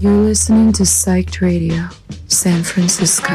You're listening to Psyched Radio, San Francisco.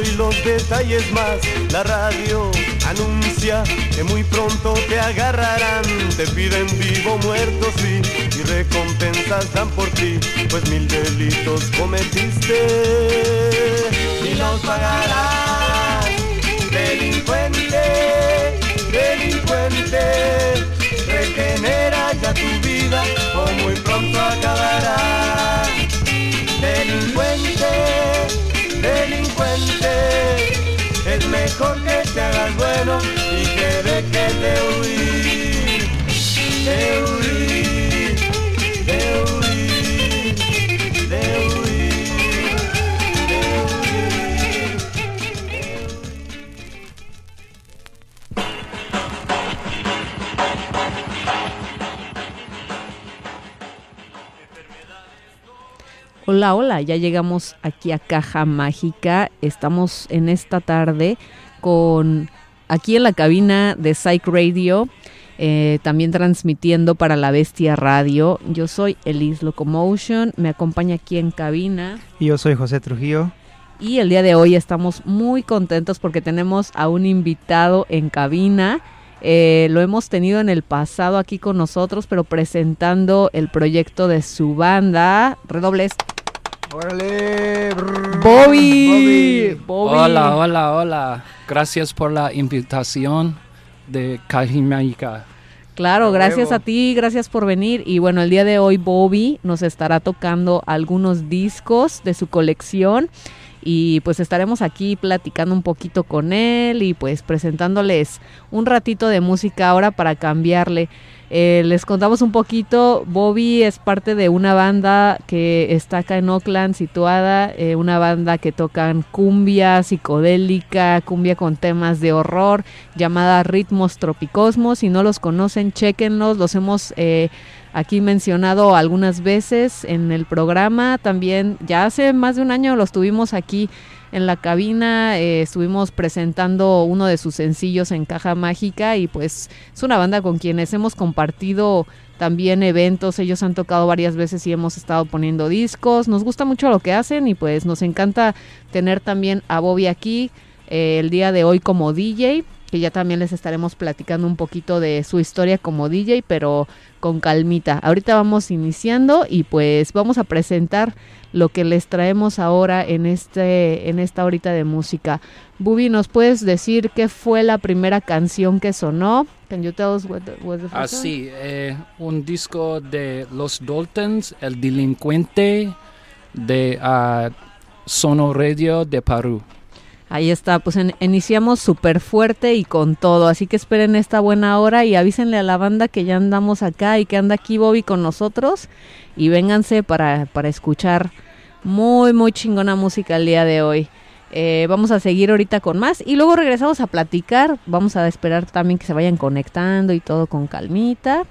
Y los detalles más. La radio anuncia que muy pronto te agarrarán. Te piden vivo, muerto, sí, y recompensas dan por ti, pues mil delitos cometiste y los pagarás. Delincuente, delincuente, regenera ya tu vida o muy pronto acabará. Delincuente, delincuente, mejor que te hagas bueno y que de huir, de huir, de huir. Hola, hola, ya llegamos aquí a Caja Mágica. Estamos en esta tarde con aquí en la cabina de Psych Radio, eh, también transmitiendo para la Bestia Radio. Yo soy Elise Locomotion, me acompaña aquí en cabina. Y yo soy José Trujillo. Y el día de hoy estamos muy contentos porque tenemos a un invitado en cabina. Eh, lo hemos tenido en el pasado aquí con nosotros, pero presentando el proyecto de su banda. Redobles. ¡Órale! Bobby. Bobby. Hola, hola, hola. Gracias por la invitación de Cajimáica. Claro, gracias a ti, gracias por venir. Y bueno, el día de hoy Bobby nos estará tocando algunos discos de su colección y pues estaremos aquí platicando un poquito con él y pues presentándoles un ratito de música ahora para cambiarle. Eh, les contamos un poquito, Bobby es parte de una banda que está acá en Oakland situada, eh, una banda que tocan cumbia psicodélica, cumbia con temas de horror, llamada Ritmos Tropicosmos. Si no los conocen, chequenlos, los hemos eh, aquí mencionado algunas veces en el programa. También ya hace más de un año los tuvimos aquí en la cabina, eh, estuvimos presentando uno de sus sencillos en Caja Mágica y pues es una banda con quienes hemos compartido también eventos, ellos han tocado varias veces y hemos estado poniendo discos, nos gusta mucho lo que hacen y pues nos encanta tener también a Bobby aquí eh, el día de hoy como DJ, que ya también les estaremos platicando un poquito de su historia como DJ, pero con calmita. Ahorita vamos iniciando y pues vamos a presentar lo que les traemos ahora en este en esta horita de música. Bubi, ¿nos puedes decir qué fue la primera canción que sonó? Can you tell us what the, what the first one? Así, eh, un disco de Los Daltons, El Delincuente, de ah, Sono Radio de Perú. Ahí está, pues en- iniciamos súper fuerte y con todo, así que esperen esta buena hora y avísenle a la banda que ya andamos acá y que anda aquí Bobby con nosotros y vénganse para, para escuchar muy, muy chingona música el día de hoy. Eh, vamos a seguir ahorita con más y luego regresamos a platicar, vamos a esperar también que se vayan conectando y todo con calmita.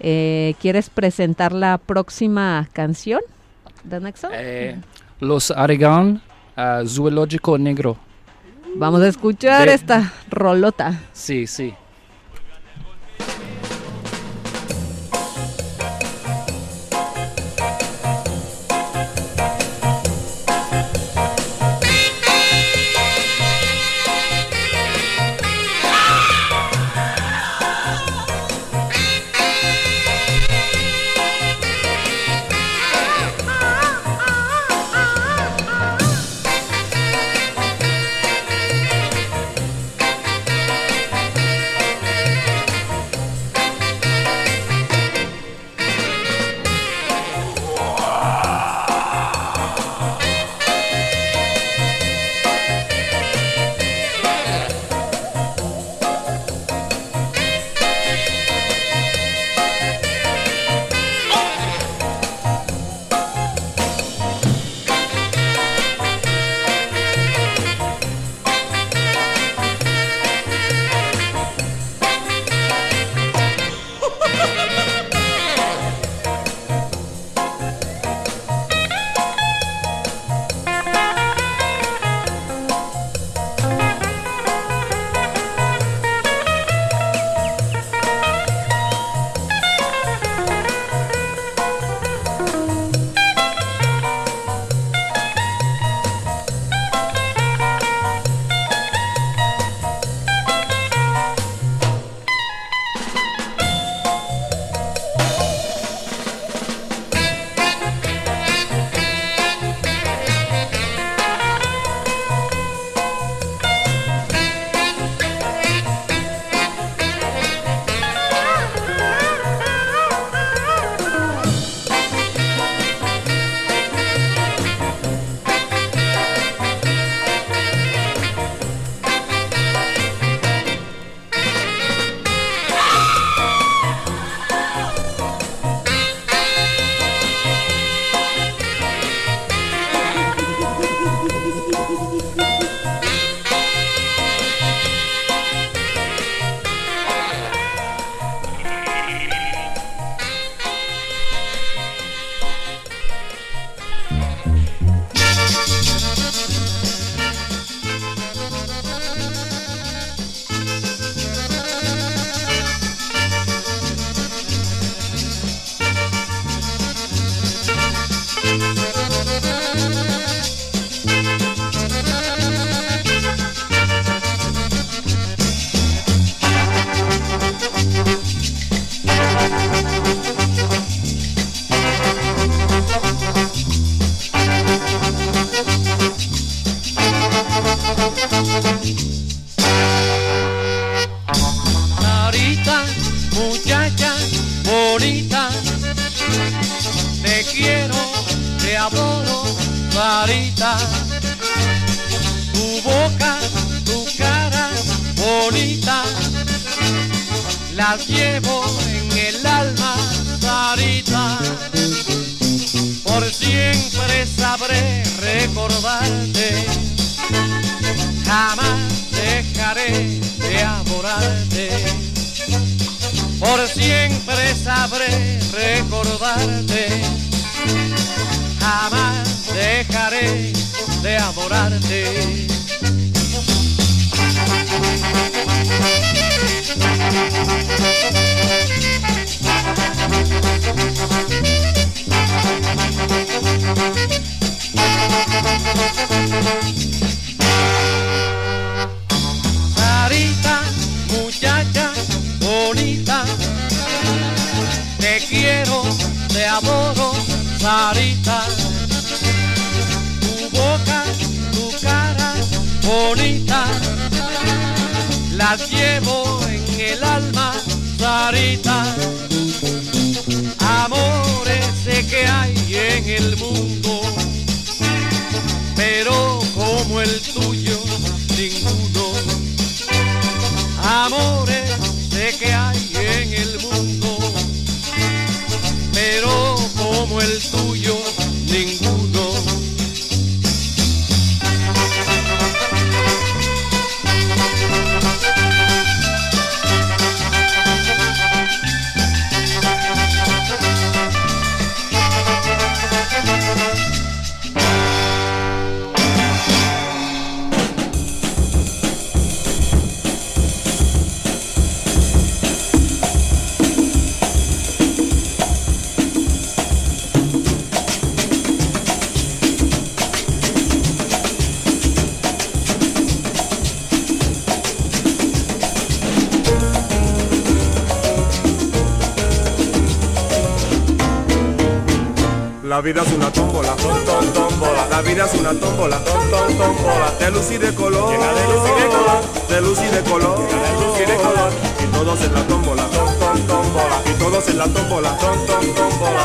Eh, ¿Quieres presentar la próxima canción? The next song? Eh, Los Aragon, ah, Zoológico Negro. Vamos a escuchar de- esta rolota. Sí, sí.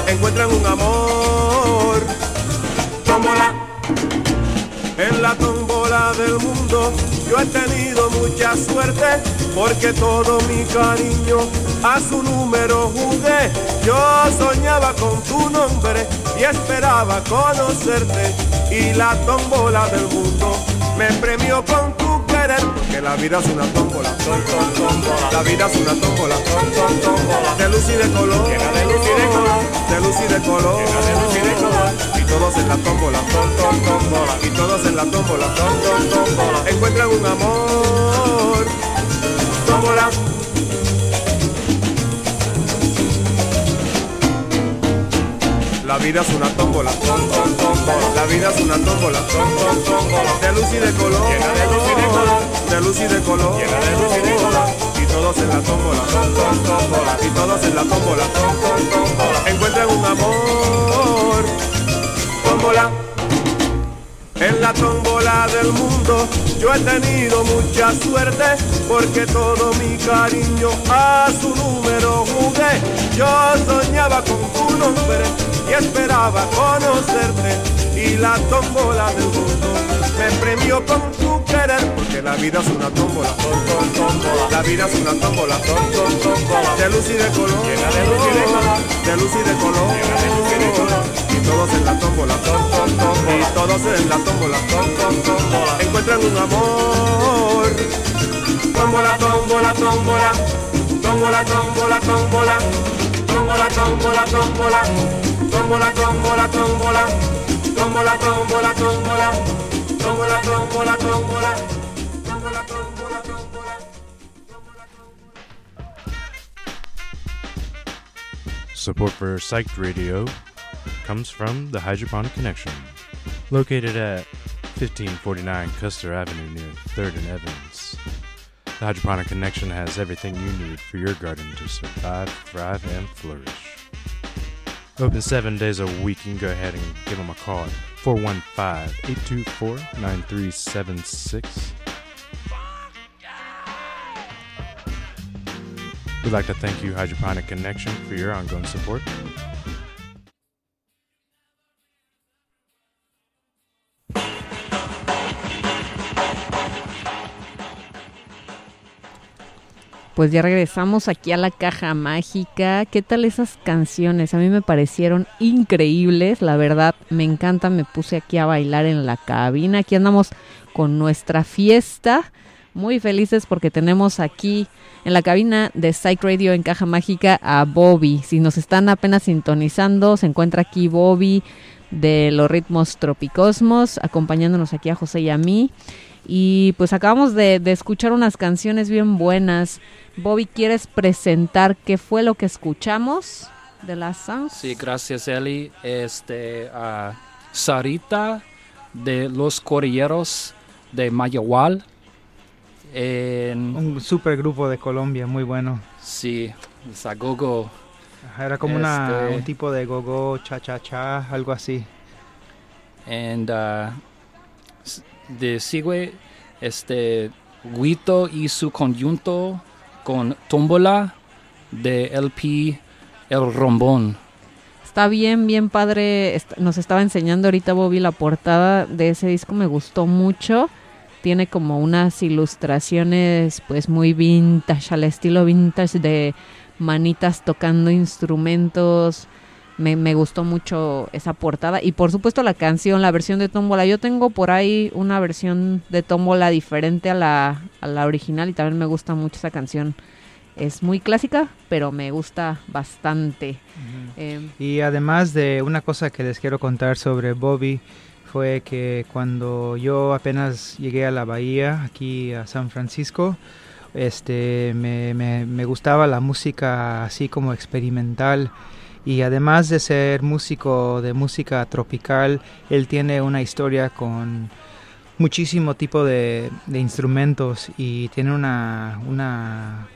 Encuentran un amor, tómbola. En la tómbola del mundo yo he tenido mucha suerte porque todo mi cariño a su número jugué. Yo soñaba con tu nombre y esperaba conocerte y la tómbola del mundo me premió con tu porque la vida es una tómbola. La vida es una tómbola. De luz y de color, de luz y de color. de luz y de color, y todos en la tómbola. Y todos en la. Encuentran un amor. La vida es una tómbola, ton, tómbola. La vida es una tómbola. De luz y de color, Llena de luz y de color. de luz y de color, Llena de luz y de color. Y todos en la tómbola, tómbola. Y todos en la tómbola. Encuentran un amor, tómbola. En la tómbola del mundo yo he tenido mucha suerte porque todo mi cariño a su número jugué. Yo soñaba con tu nombre y esperaba conocerte y la tómbola del mundo me premió con tu querer porque la vida es una tómbola, ton, ton, tómbola. La vida es una tómbola, ton, ton, tómbola. De luz y de color, Llena de luz y de color. de luz y de color, Llena de luz y de color. y todos en la tómbola, ton, tómbola. Y todos en la tómbola, ton, ton, tómbola. Encuentran un amor. Tómbola, tómbola, tómbola. Tómbola, tómbola, tómbola. Tómbola, tómbola, tómbola. Tómbola, tómbola, tómbola. Tómbola, tómbola, tómbola. Tómbola, tómbola, tómbola. Support for Psyched Radio comes from the Hydroponic Connection, located at 1549 Custer Avenue near 3rd and Evans. The Hydroponic Connection has everything you need for your garden to survive, thrive, and flourish. Open seven days a week. You can go ahead and give them a call at 415 824 9376. We'd like to thank you, Hydroponic Connection, for your ongoing support. Pues ya regresamos aquí a la caja mágica. ¿Qué tal esas canciones? A mí me parecieron increíbles, la verdad, me encanta. Me puse aquí a bailar en la cabina. Aquí andamos con nuestra fiesta. Muy felices porque tenemos aquí en la cabina de Psych Radio en Caja Mágica a Bobby. Si nos están apenas sintonizando, se encuentra aquí Bobby de los ritmos Tropicosmos, acompañándonos aquí a José y a mí. Y pues acabamos de, de escuchar unas canciones bien buenas. Bobby, ¿quieres presentar qué fue lo que escuchamos de las songs? Sí, gracias Eli. Este, a Sarita de los Corilleros de Mayahual. En, Un super grupo de Colombia, muy bueno. sí, Zagogo Era como una, Este- un tipo de gogo, cha cha cha, algo así. And uh, de sigue este Guito y su conjunto con Tómbola de LP El Rombón. Está bien, bien padre. Nos estaba enseñando ahorita Bobby la portada de ese disco, me gustó mucho. Tiene como unas ilustraciones pues muy vintage, al estilo vintage de manitas tocando instrumentos. Me, me gustó mucho esa portada y por supuesto la canción, la versión de Tómbola. Yo tengo por ahí una versión de Tómbola diferente a la, a la original y también me gusta mucho esa canción. Es muy clásica, pero me gusta bastante. Em, Y además de una cosa que les quiero contar sobre Bobby, fue que cuando yo apenas llegué a la bahía, aquí a San Francisco, este, me, me- me gustaba la música así como experimental. Y además de ser músico de música tropical, él tiene una historia con muchísimo tipo de, instrumentos y tiene una, una,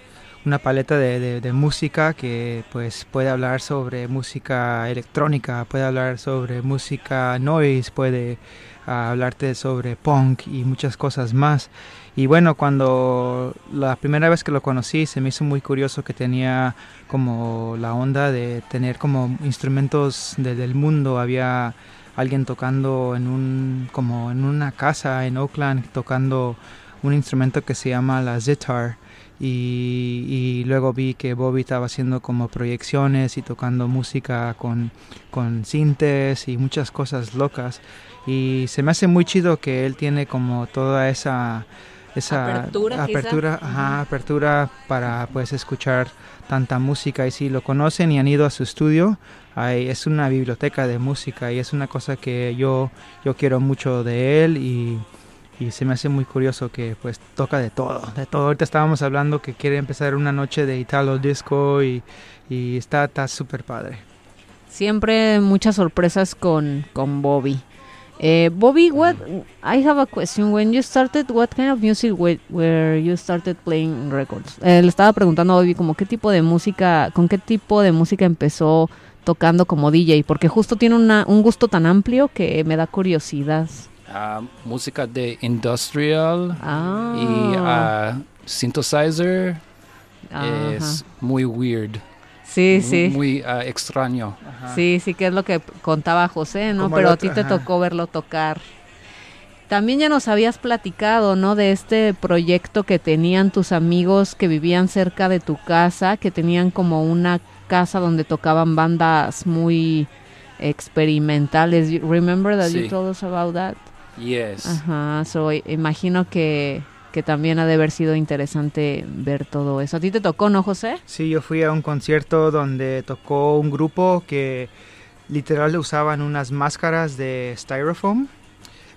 una paleta de música que pues puede hablar sobre música electrónica, puede hablar sobre música noise, puede ah, hablarte sobre punk y muchas cosas más. Y bueno, cuando la primera vez que lo conocí se me hizo muy curioso que tenía como la onda de tener como instrumentos de- del mundo. Había alguien tocando en un como en una casa en Oakland tocando un instrumento que se llama la zitar y, y luego vi que Bobby estaba haciendo como proyecciones y tocando música con, con sintes y muchas cosas locas y se me hace muy chido que él tiene como toda esa esa Apertura, apertura, ajá, apertura para pues escuchar tanta música y si lo conocen y han ido a su estudio hay- es una biblioteca de música y es una cosa que yo yo quiero mucho de él y y se me hace muy curioso que pues toca de todo, de todo. Ahorita estábamos hablando que quiere empezar una noche de Italo Disco y, y está está súper padre. Siempre muchas sorpresas con, con Bobby. Eh, Bobby, what I have a question. When you started, what kind of music were, you started playing records? Eh, le estaba preguntando a Bobby como qué tipo de música, con qué tipo de música empezó tocando como DJ, porque justo tiene una, un gusto tan amplio que me da curiosidad. Ah, música de industrial Ah, y ah, synthesizer ajá. es muy weird. Sí, mu- sí. Muy ah, extraño. Sí, sí, que es lo que contaba José, ¿no? Como Pero a ti te ajá. tocó verlo tocar. También ya nos habías platicado, ¿no? De este proyecto que tenían tus amigos que vivían cerca de tu casa, que tenían como una casa donde tocaban bandas muy experimentales. You- Remember that you told us about that? Yes. Ajá, so imagino que, que también ha de haber sido interesante ver todo eso. ¿A ti te tocó, no, José? Sí, yo fui a un concierto donde tocó un grupo que literal usaban unas máscaras de styrofoam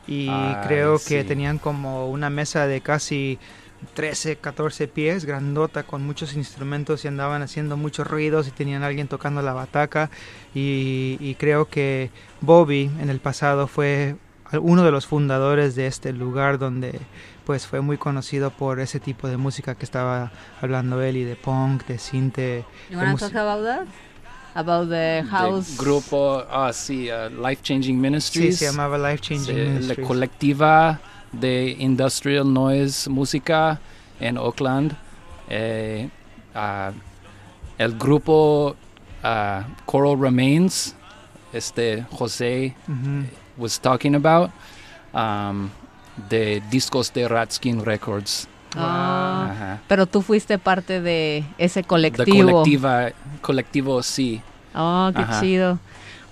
y Ay, creo que tenían como una mesa de casi 13, 14 pies, grandota, con muchos instrumentos y andaban haciendo muchos ruidos y tenían a alguien tocando la bataca y, y creo que Bobby en el pasado fue uno de los fundadores de este lugar donde pues fue muy conocido por ese tipo de música que estaba hablando él y de punk, de cinte. You wanna wanna talk about that? About the De grupo, ah, sí, ah, Life Changing Sí, Ministries. se llamaba Life Changing Sí, la Ministries. colectiva de Industrial Noise Música en Oakland. Eh, ah, el grupo ah, Coral Remains, este José was talking about, um, de discos de Ratskin Records. Ah, Ajá. pero tú fuiste parte de ese De colectivo. colectiva, colectivo, sí. Oh, qué Ajá. chido.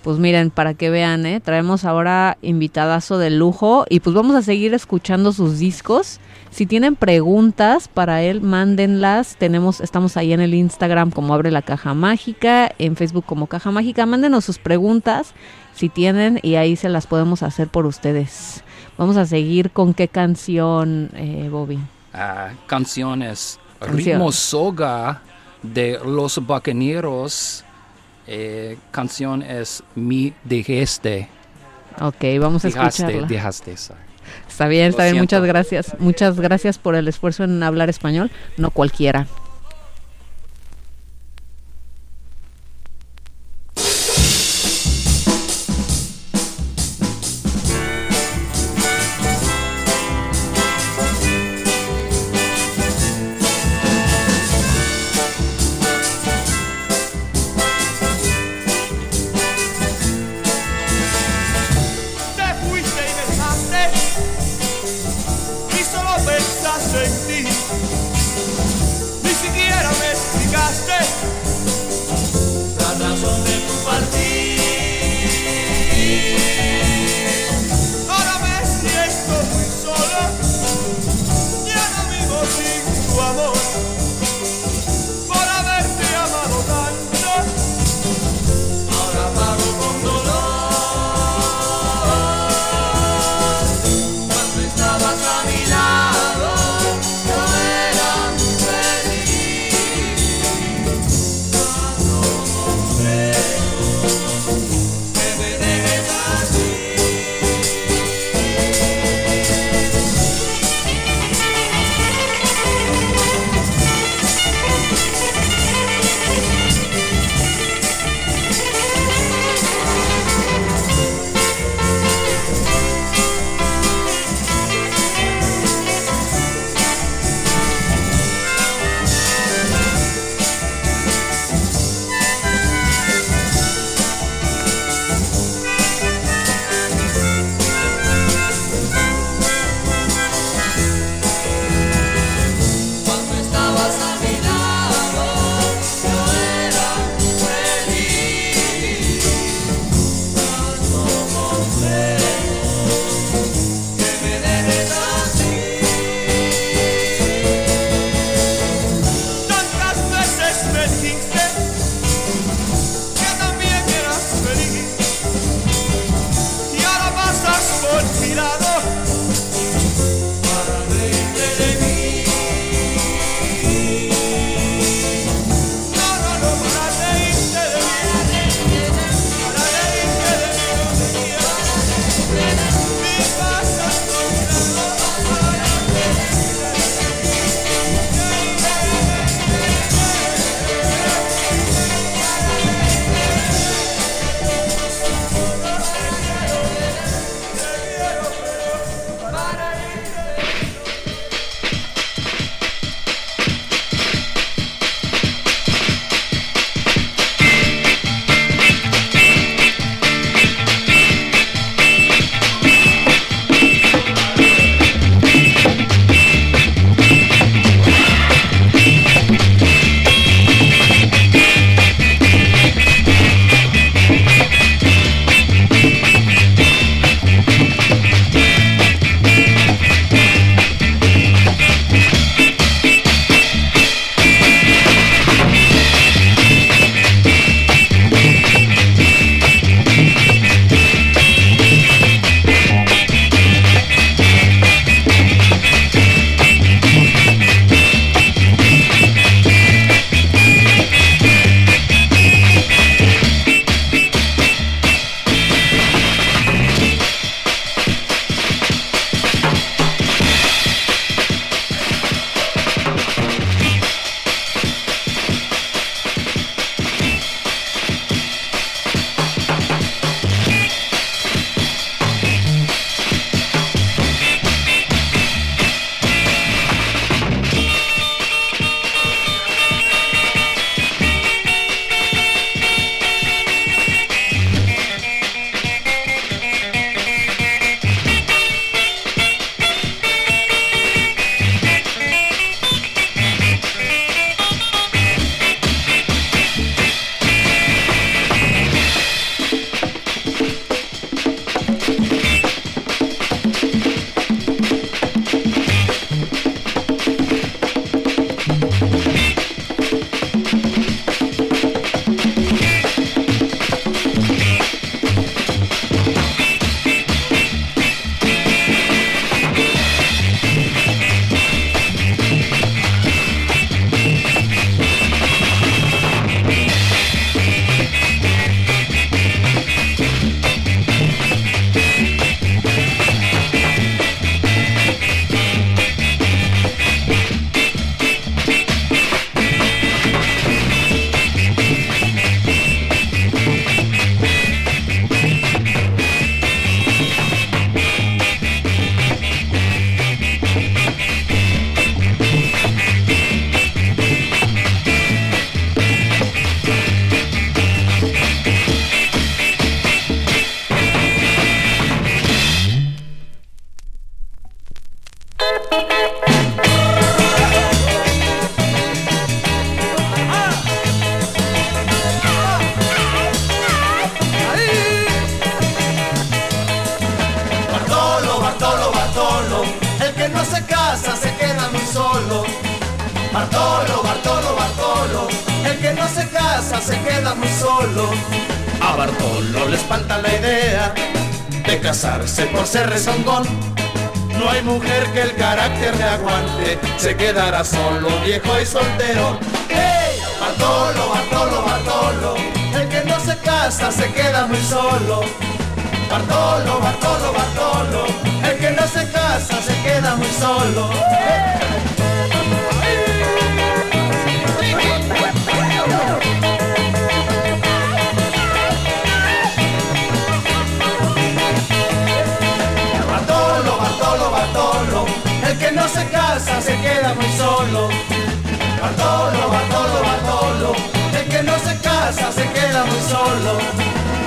Pues miren, para que vean, ¿eh? traemos ahora invitadazo de lujo y pues vamos a seguir escuchando sus discos. Si tienen preguntas para él, mándenlas. Tenemos, estamos ahí en el Instagram como Abre la Caja Mágica, en Facebook como Caja Mágica. Mándenos sus preguntas si tienen y ahí se las podemos hacer por ustedes. Vamos a seguir con qué canción, eh, Bobby. Ah, canciones. Canción. Ritmo Soga de Los Bucaneros. Eh, canción es Mi Dejaste. Ok, vamos a Dejaste, escucharla. dejaste. sorry. Está bien, Lo está bien. Muchas gracias. Muchas gracias por el esfuerzo en hablar español. No cualquiera.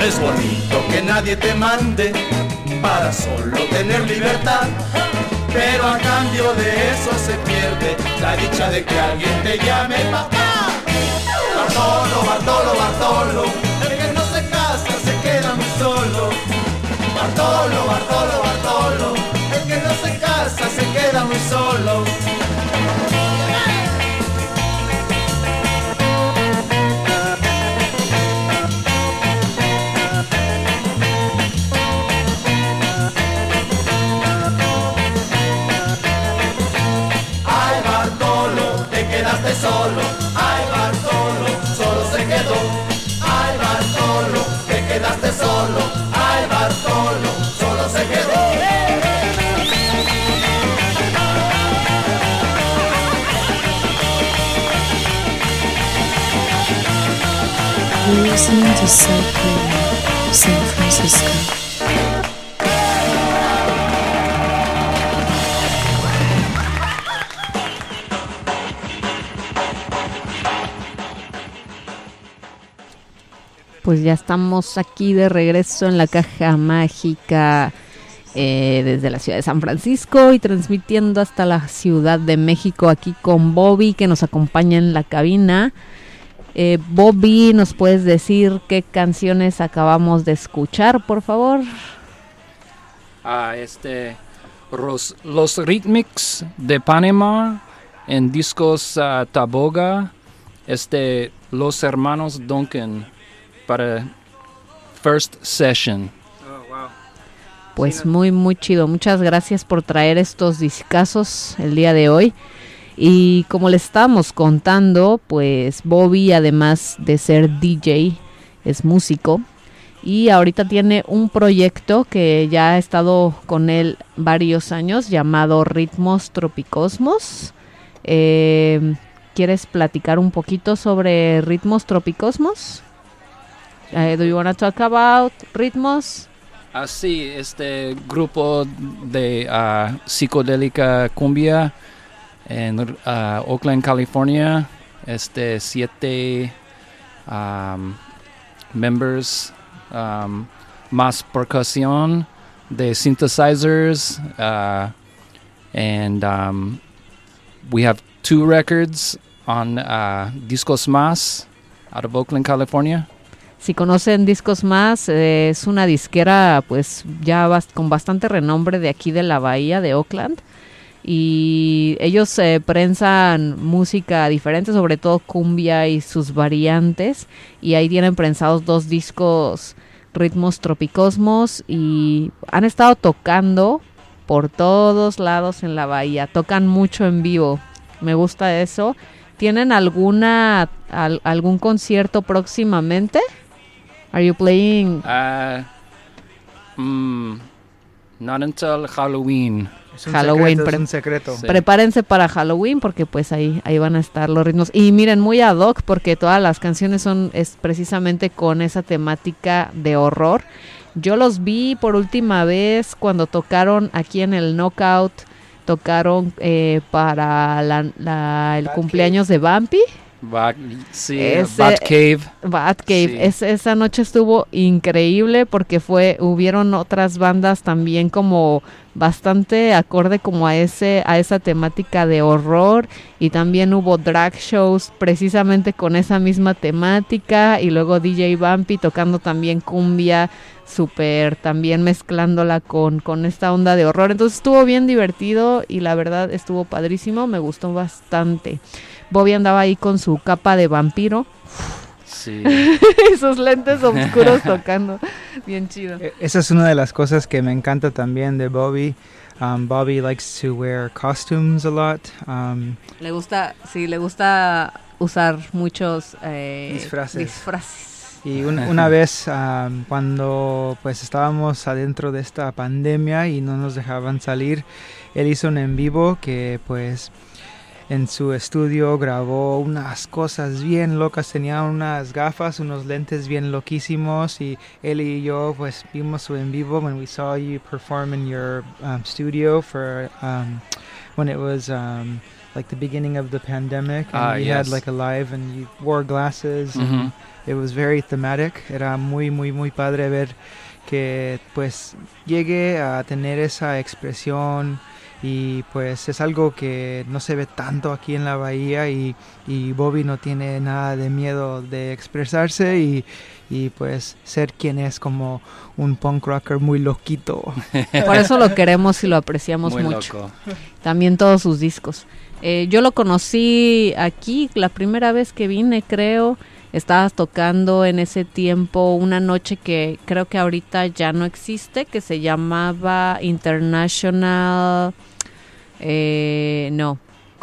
Es bonito que nadie te mande para solo tener libertad. Pero a cambio de eso se pierde la dicha de que alguien te llame papá. Bartolo, Bartolo, Bartolo, el que no se casa se queda muy solo. Bartolo, Bartolo, Bartolo, el que no se casa se queda muy solo. Pues ya estamos aquí de regreso en la caja mágica eh, desde la ciudad de San Francisco y transmitiendo hasta la Ciudad de México aquí con Bobby que nos acompaña en la cabina. Eh, Bobby, ¿nos puedes decir qué canciones acabamos de escuchar, por favor? Ah, este, los, los Rhythmics de Panamá en discos ah, Taboga, este, los hermanos Duncan para First Session. Pues muy, muy chido. Muchas gracias por traer estos discazos el día de hoy. Y como les estábamos contando, pues Bobby, además de ser DJ, es músico. Y ahorita tiene un proyecto que ya ha estado con él varios años llamado Ritmos Tropicosmos. Eh, ¿Quieres platicar un poquito sobre Ritmos Tropicosmos? Eh, do you want to talk about Ritmos? Así, este grupo de ah, psicodélica cumbia en ah, Oakland, California. Este siete um, members, um, más percusión de synthesizers, uh, and um, we have two records on uh, Discos Más out of Oakland, California. Si conocen Discos Más, es una disquera pues ya bas- con bastante renombre de aquí de la bahía de Oakland. Y ellos eh, prensan música diferente, sobre todo cumbia y sus variantes. Y ahí tienen prensados dos discos ritmos tropicosmos y han estado tocando por todos lados en la bahía. Tocan mucho en vivo. Me gusta eso. ¿Tienen alguna al- algún concierto próximamente? Are you playing? Uh, mm, not until Halloween. Es un Halloween, secreto, pre- es un secreto. Sí. Prepárense para Halloween porque pues ahí, ahí van a estar los ritmos. Y miren, muy ad hoc porque todas las canciones son es precisamente con esa temática de horror. Yo los vi por última vez cuando tocaron aquí en el Knockout. Tocaron eh, para la- la- el cumpleaños de Bumpy. Bat, sí, Ese- Batcave. Batcave. Sí. Es- esa noche estuvo increíble porque fue hubieron otras bandas también como bastante acorde como a ese a esa temática de horror y también hubo drag shows precisamente con esa misma temática y luego DJ Bumpy tocando también cumbia súper también mezclándola con, con esta onda de horror entonces estuvo bien divertido y la verdad estuvo padrísimo me gustó bastante Bobby andaba ahí con su capa de vampiro. Sí. y sus lentes oscuros tocando. Bien chido. E- Esa es una de las cosas que me encanta también de Bobby. Um, Bobby likes to wear costumes a lot. Um, Le gusta, sí, le gusta usar muchos eh, Disfraces. disfraces. Y un- una vez am, cuando pues estábamos adentro de esta pandemia y no nos dejaban salir, él hizo un en vivo que pues en su estudio grabó unas cosas bien locas, tenía unas gafas, unos lentes bien loquísimos y él y yo pues vimos su en vivo when we saw you perform in your um, studio for um, when it was um, like the beginning of the pandemic and Ah, you had like a live and you wore glasses and Ujú. It was very thematic. Era muy, muy, muy padre ver que pues llegue a tener esa expresión y pues es algo que no se ve tanto aquí en la bahía y, y Bobby no tiene nada de miedo de expresarse y, y pues ser quien es como un punk rocker muy loquito. Por eso lo queremos y lo apreciamos Muy mucho. loco. También todos sus discos. Eh, yo lo conocí aquí la primera vez que vine, creo. Estabas tocando en ese tiempo una noche que creo que ahorita ya no existe, que se llamaba International. Eh, no.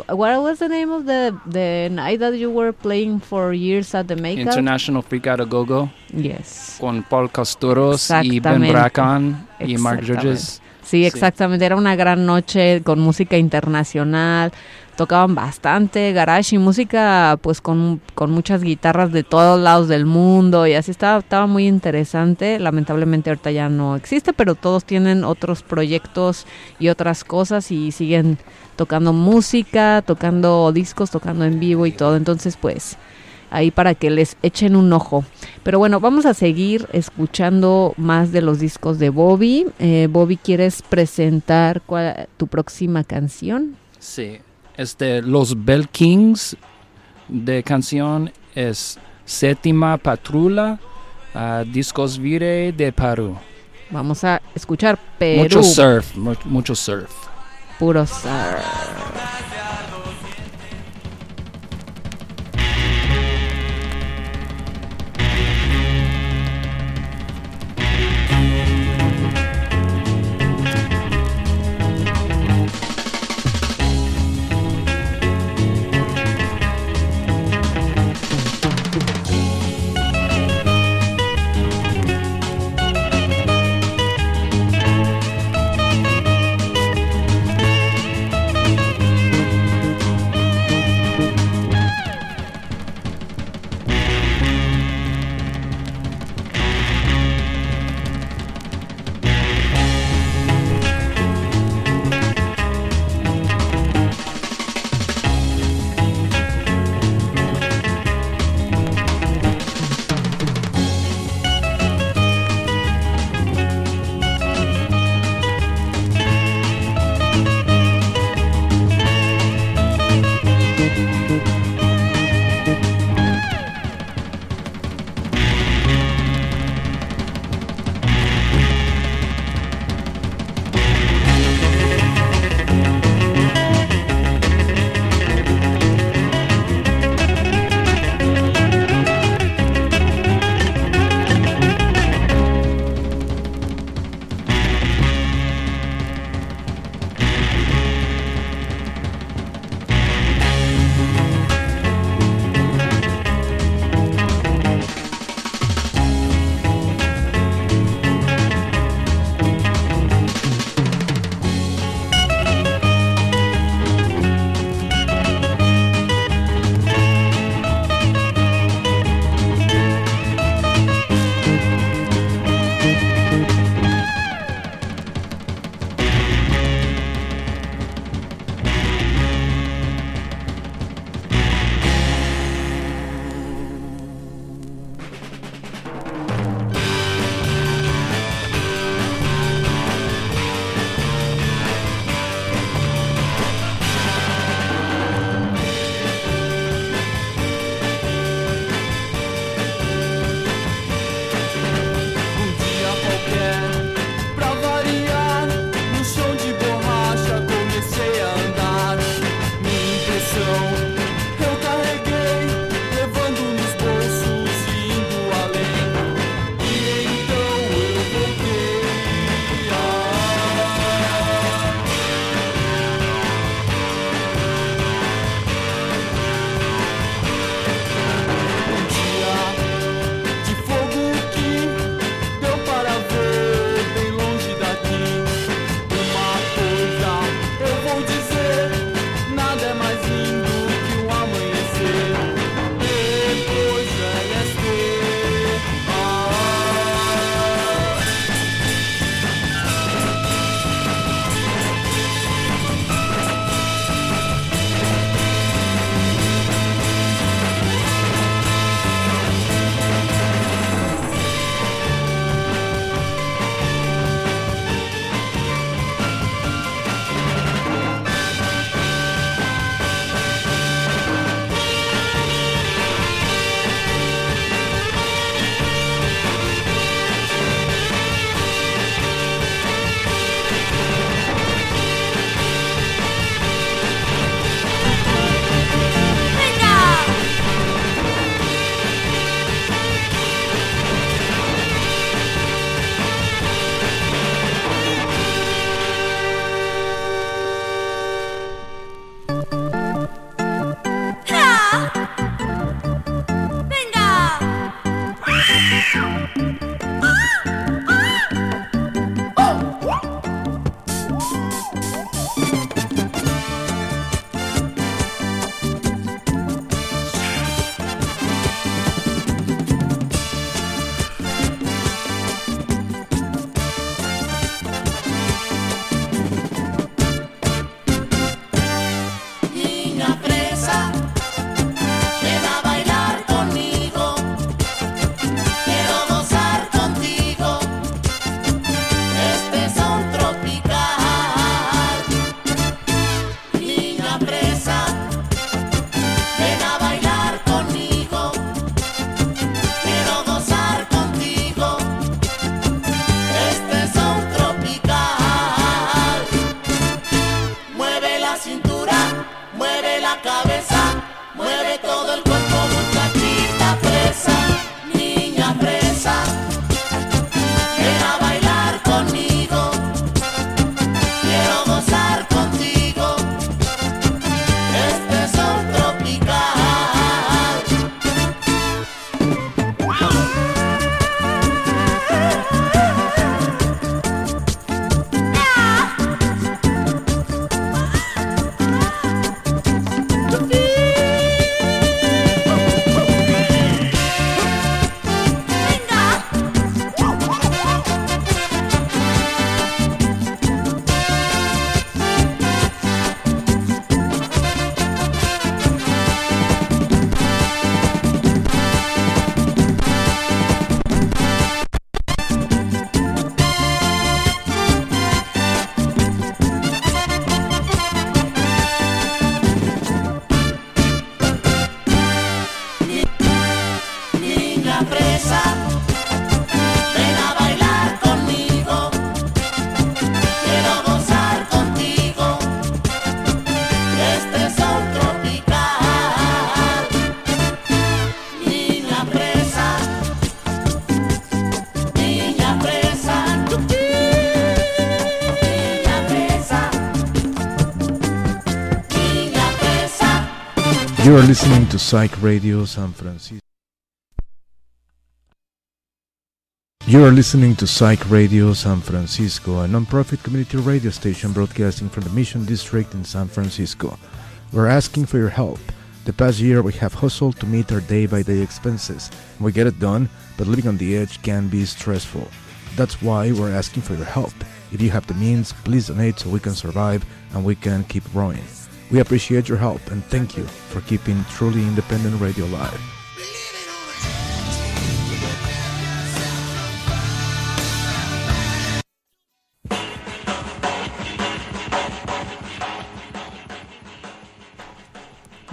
What was the name of the, the night that you were playing for years at the Makeout? International Freak Out a Go Go Yes. con Paul Castoros y Ben. Bracken y Mark. Sí, Sí. exactamente. Era una gran noche con música internacional. Tocaban bastante garage y música, pues con, con muchas guitarras de todos lados del mundo y así estaba, estaba muy interesante. Lamentablemente ahorita ya no existe, pero todos tienen otros proyectos y otras cosas y siguen tocando música, tocando discos, tocando en vivo y todo. Entonces, pues ahí para que les echen un ojo. Pero bueno, vamos a seguir escuchando más de los discos de Bobby. Eh, Bobby, ¿quieres presentar cuál- tu próxima canción? Sí. Este, los Bell Kings de canción es Séptima Patrula, ah, Discos Vire de Perú. Vamos a escuchar Perú. Mucho surf, mu- mucho surf. Puro surf. You are listening to Psych Radio San Francisco. You are listening to Psych Radio San Francisco, a non-profit community radio station broadcasting from the Mission District in San Francisco. We're asking for your help. The past year we have hustled to meet our day-by-day expenses. We get it done, but living on the edge can be stressful. That's why we're asking for your help. If you have the means, please donate so we can survive and we can keep growing. We appreciate your help and thank you for keeping truly independent radio alive.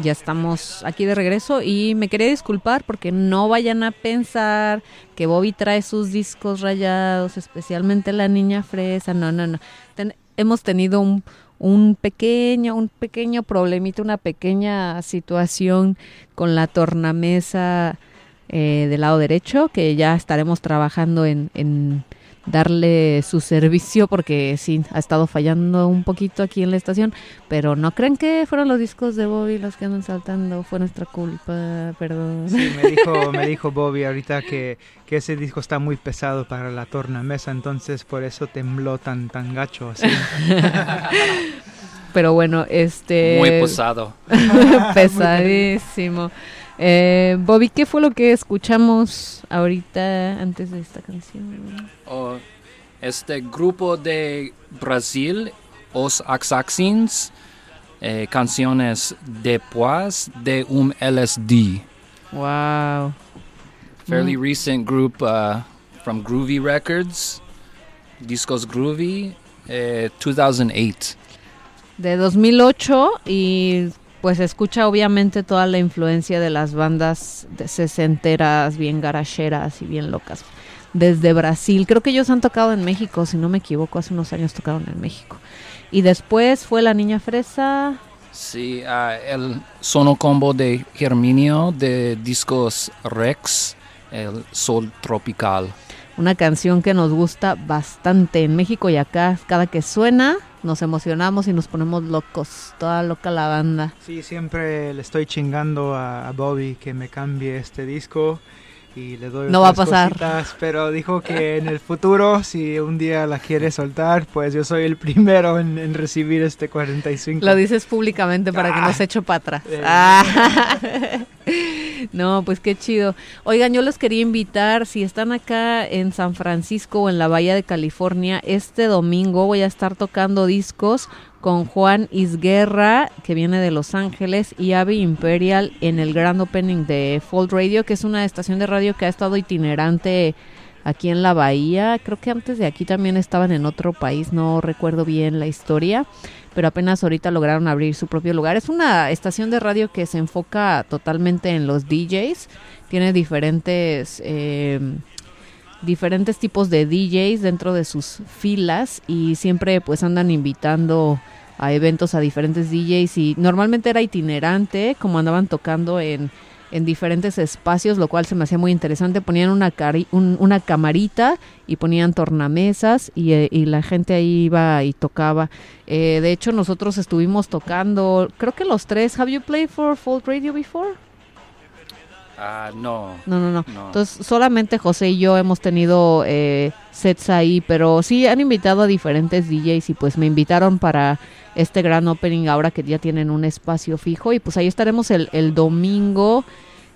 Ya estamos aquí de regreso y me quería disculpar porque no vayan a pensar que Bobby trae sus discos rayados, especialmente la niña fresa. No, no, no. Ten- hemos tenido un, un pequeño, un pequeño problemita, una pequeña situación con la tornamesa eh, del lado derecho, que ya estaremos trabajando en, en darle su servicio porque sí, ha estado fallando un poquito aquí en la estación, pero no crean que fueron los discos de Bobby los que andan saltando, fue nuestra culpa, perdón. Sí, me dijo, me dijo Bobby ahorita que, que ese disco está muy pesado para la tornamesa, entonces por eso tembló tan, tan gacho así. Pero bueno, este... Muy pesado. Pesadísimo. Eh, Bobby, ¿qué fue lo que escuchamos ahorita antes de esta canción? Oh, este grupo de Brasil, Os Axaxins, eh, canciones después de un LSD. Wow. Fairly Mm. recent group uh, from Groovy Records, Discos Groovy, eh, 2008. De 2008 y pues escucha obviamente toda la influencia de las bandas de sesenteras, bien garacheras y bien locas. Desde Brasil, creo que ellos han tocado en México, si no me equivoco, hace unos años tocaron en México. Y después fue La Niña Fresa, Sí, ah, el sono combo de Germinio de Discos Rex, el Sol Tropical. Una canción que nos gusta bastante en México y acá, cada que suena, nos emocionamos y nos ponemos locos, toda loca la banda. Sí, siempre le estoy chingando a, a Bobby que me cambie este disco y le doy No va a pasar. cositas, pero dijo que en el futuro, si un día la quiere soltar, pues yo soy el primero en, en recibir este 45. Lo dices públicamente para que no se eche para atrás. Eh. Ah. No, pues qué chido. Oigan, yo les quería invitar, si están acá en San Francisco o en la Bahía de California, este domingo voy a estar tocando discos con Juan Isguerra, que viene de Los Ángeles, y Avi Imperial en el Grand Opening de Fold Radio, que es una estación de radio que ha estado itinerante aquí en la Bahía. Creo que antes de aquí también estaban en otro país, no recuerdo bien la historia pero apenas ahorita lograron abrir su propio lugar. Es una estación de radio que se enfoca totalmente en los DJs. Tiene diferentes eh, diferentes tipos de DJs dentro de sus filas y siempre pues andan invitando a eventos a diferentes DJs y normalmente era itinerante como andaban tocando en en diferentes espacios, lo cual se me hacía muy interesante. Ponían una, cari- un- una camarita y ponían tornamesas y, eh, y la gente ahí iba y tocaba. Eh, de hecho, nosotros estuvimos tocando, creo que los tres. ¿Have you played for Folk Radio before? Ah, no. No, no, no. No. Entonces, solamente José y yo hemos tenido eh, sets ahí, pero sí han invitado a diferentes DJs y pues me invitaron para este gran opening ahora que ya tienen un espacio fijo y pues ahí estaremos el, el domingo.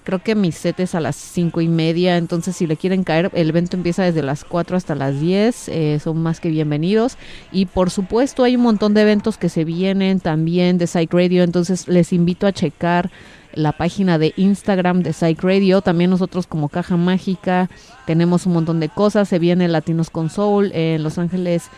Creo que mi set es a las cinco y media, entonces si le quieren caer, el evento empieza desde las 4 hasta las 10, eh, son más que bienvenidos. Y por supuesto hay un montón de eventos que se vienen también de Psych Radio, entonces les invito a checar la página de Instagram de Psych Radio. También nosotros como Caja Mágica tenemos un montón de cosas. Se viene Latinos con Soul en Los Ángeles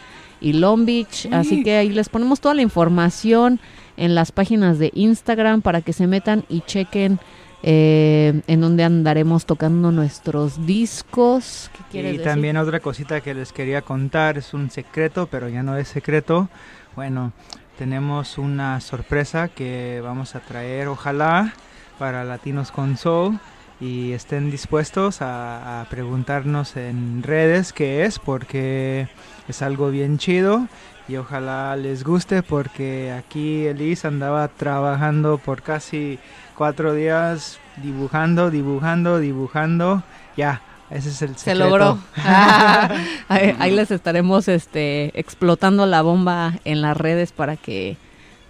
y Long Beach. Así que ahí les ponemos toda la información en las páginas de Instagram para que se metan y chequen eh, en donde andaremos tocando nuestros discos. ¿Qué Y decir? también otra cosita que les quería contar, es un secreto, pero ya no es secreto. Bueno, tenemos una sorpresa que vamos a traer, ojalá, para Latinos con Soul. y estén dispuestos a, a preguntarnos en redes qué es porque es algo bien chido y ojalá les guste porque aquí Elise andaba trabajando por casi cuatro días dibujando, dibujando, dibujando. Ya, ese es el secreto. Se logró. Ah, ahí, ahí les estaremos este, explotando la bomba en las redes para que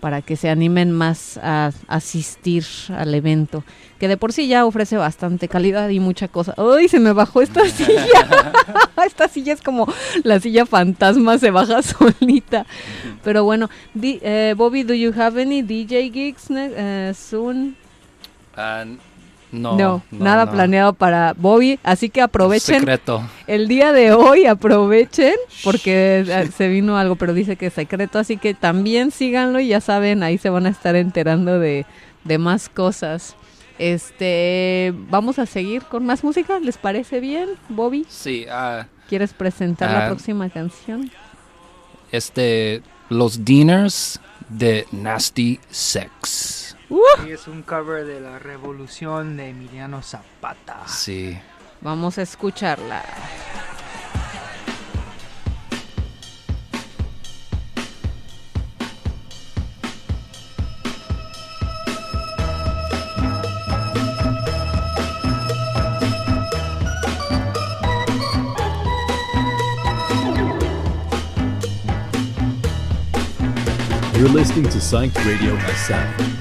para que se animen más a asistir al evento, que de por sí ya ofrece bastante calidad y mucha cosa. ¡Uy, se me bajó esta silla! esta silla es como la silla fantasma, se baja solita. Pero bueno, di- eh, Bobby, ¿do you have any DJ gigs eh, soon? Ah, no, no, nada no. planeado para Bobby, así que aprovechen Secreto. el día de hoy, aprovechen, porque eh, se vino algo, pero dice que es secreto, así que también síganlo y ya saben, ahí se van a estar enterando de, de más cosas. Este, vamos a seguir con más música, ¿les parece bien, Bobby? Sí, ah, ¿Quieres presentar la Ah. próxima canción? este, los dinners de Nasty Sex. Y es un cover de la revolución de Emiliano Zapata. Sí. Vamos a escucharla. You're listening to Psych Radio SF.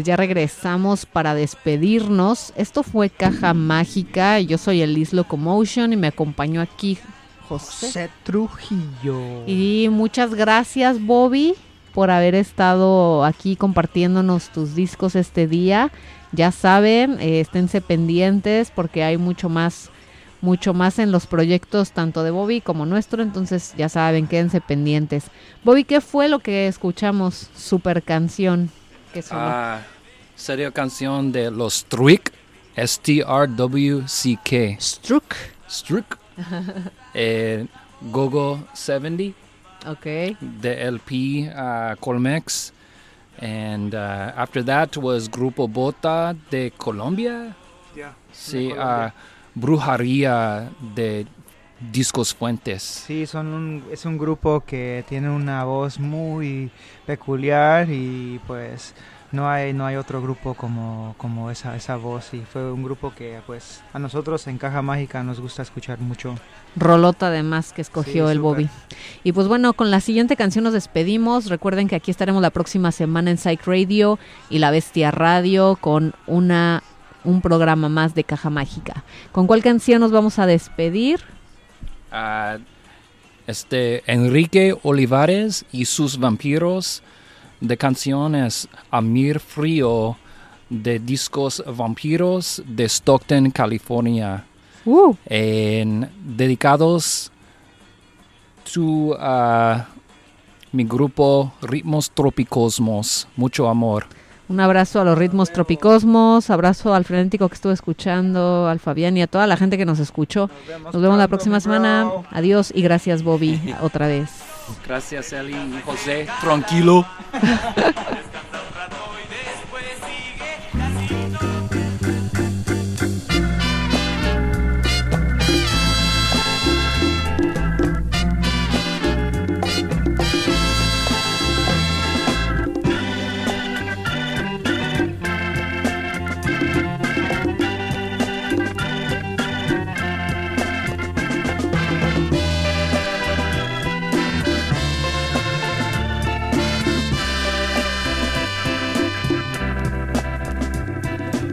Pues ya regresamos para despedirnos. Esto fue Caja Mágica. Yo soy Elis Locomotion y me acompañó aquí José. José Trujillo. Y muchas gracias, Bobby, por haber estado aquí compartiéndonos tus discos este día. Ya saben, eh, esténse pendientes porque hay mucho más mucho más en los proyectos tanto de Bobby como nuestro, entonces ya saben, quédense pendientes. Bobby, ¿qué fue lo que escuchamos? Super canción. Que? Ah, sería canción de los Struck, S-T-R-W-C-K. Struck. Struck. eh, Gogo 70. Ok. The LP uh, Colmex. And uh, after that was Grupo Bota de Colombia. Yeah, Sí, de Colombia. uh, Brujería de Discos Fuentes. Sí, son un, es un grupo que tiene una voz muy peculiar y pues no hay no hay otro grupo como, como esa, esa voz y fue un grupo que pues a nosotros en Caja Mágica nos gusta escuchar mucho. Rolota además que escogió Sí, el. Bobby. Y pues bueno, con la siguiente canción nos despedimos. Recuerden que aquí estaremos la próxima semana en Psych Radio y La Bestia Radio con una un programa más de Caja Mágica. ¿Con cuál canción nos vamos a despedir? Ah, este Enrique Olivares y sus vampiros de canciones Amir Frío de discos Vampiros de Stockton, California. Uh. En- dedicados to a mi grupo Ritmos Tropicosmos. Mucho amor. Un abrazo a los ritmos tropicosmos, abrazo al frenético que estuvo escuchando, al Fabián y a toda la gente que nos escuchó. Nos vemos la próxima semana. Adiós y gracias Bobby otra vez. Gracias Eli y José. Tranquilo.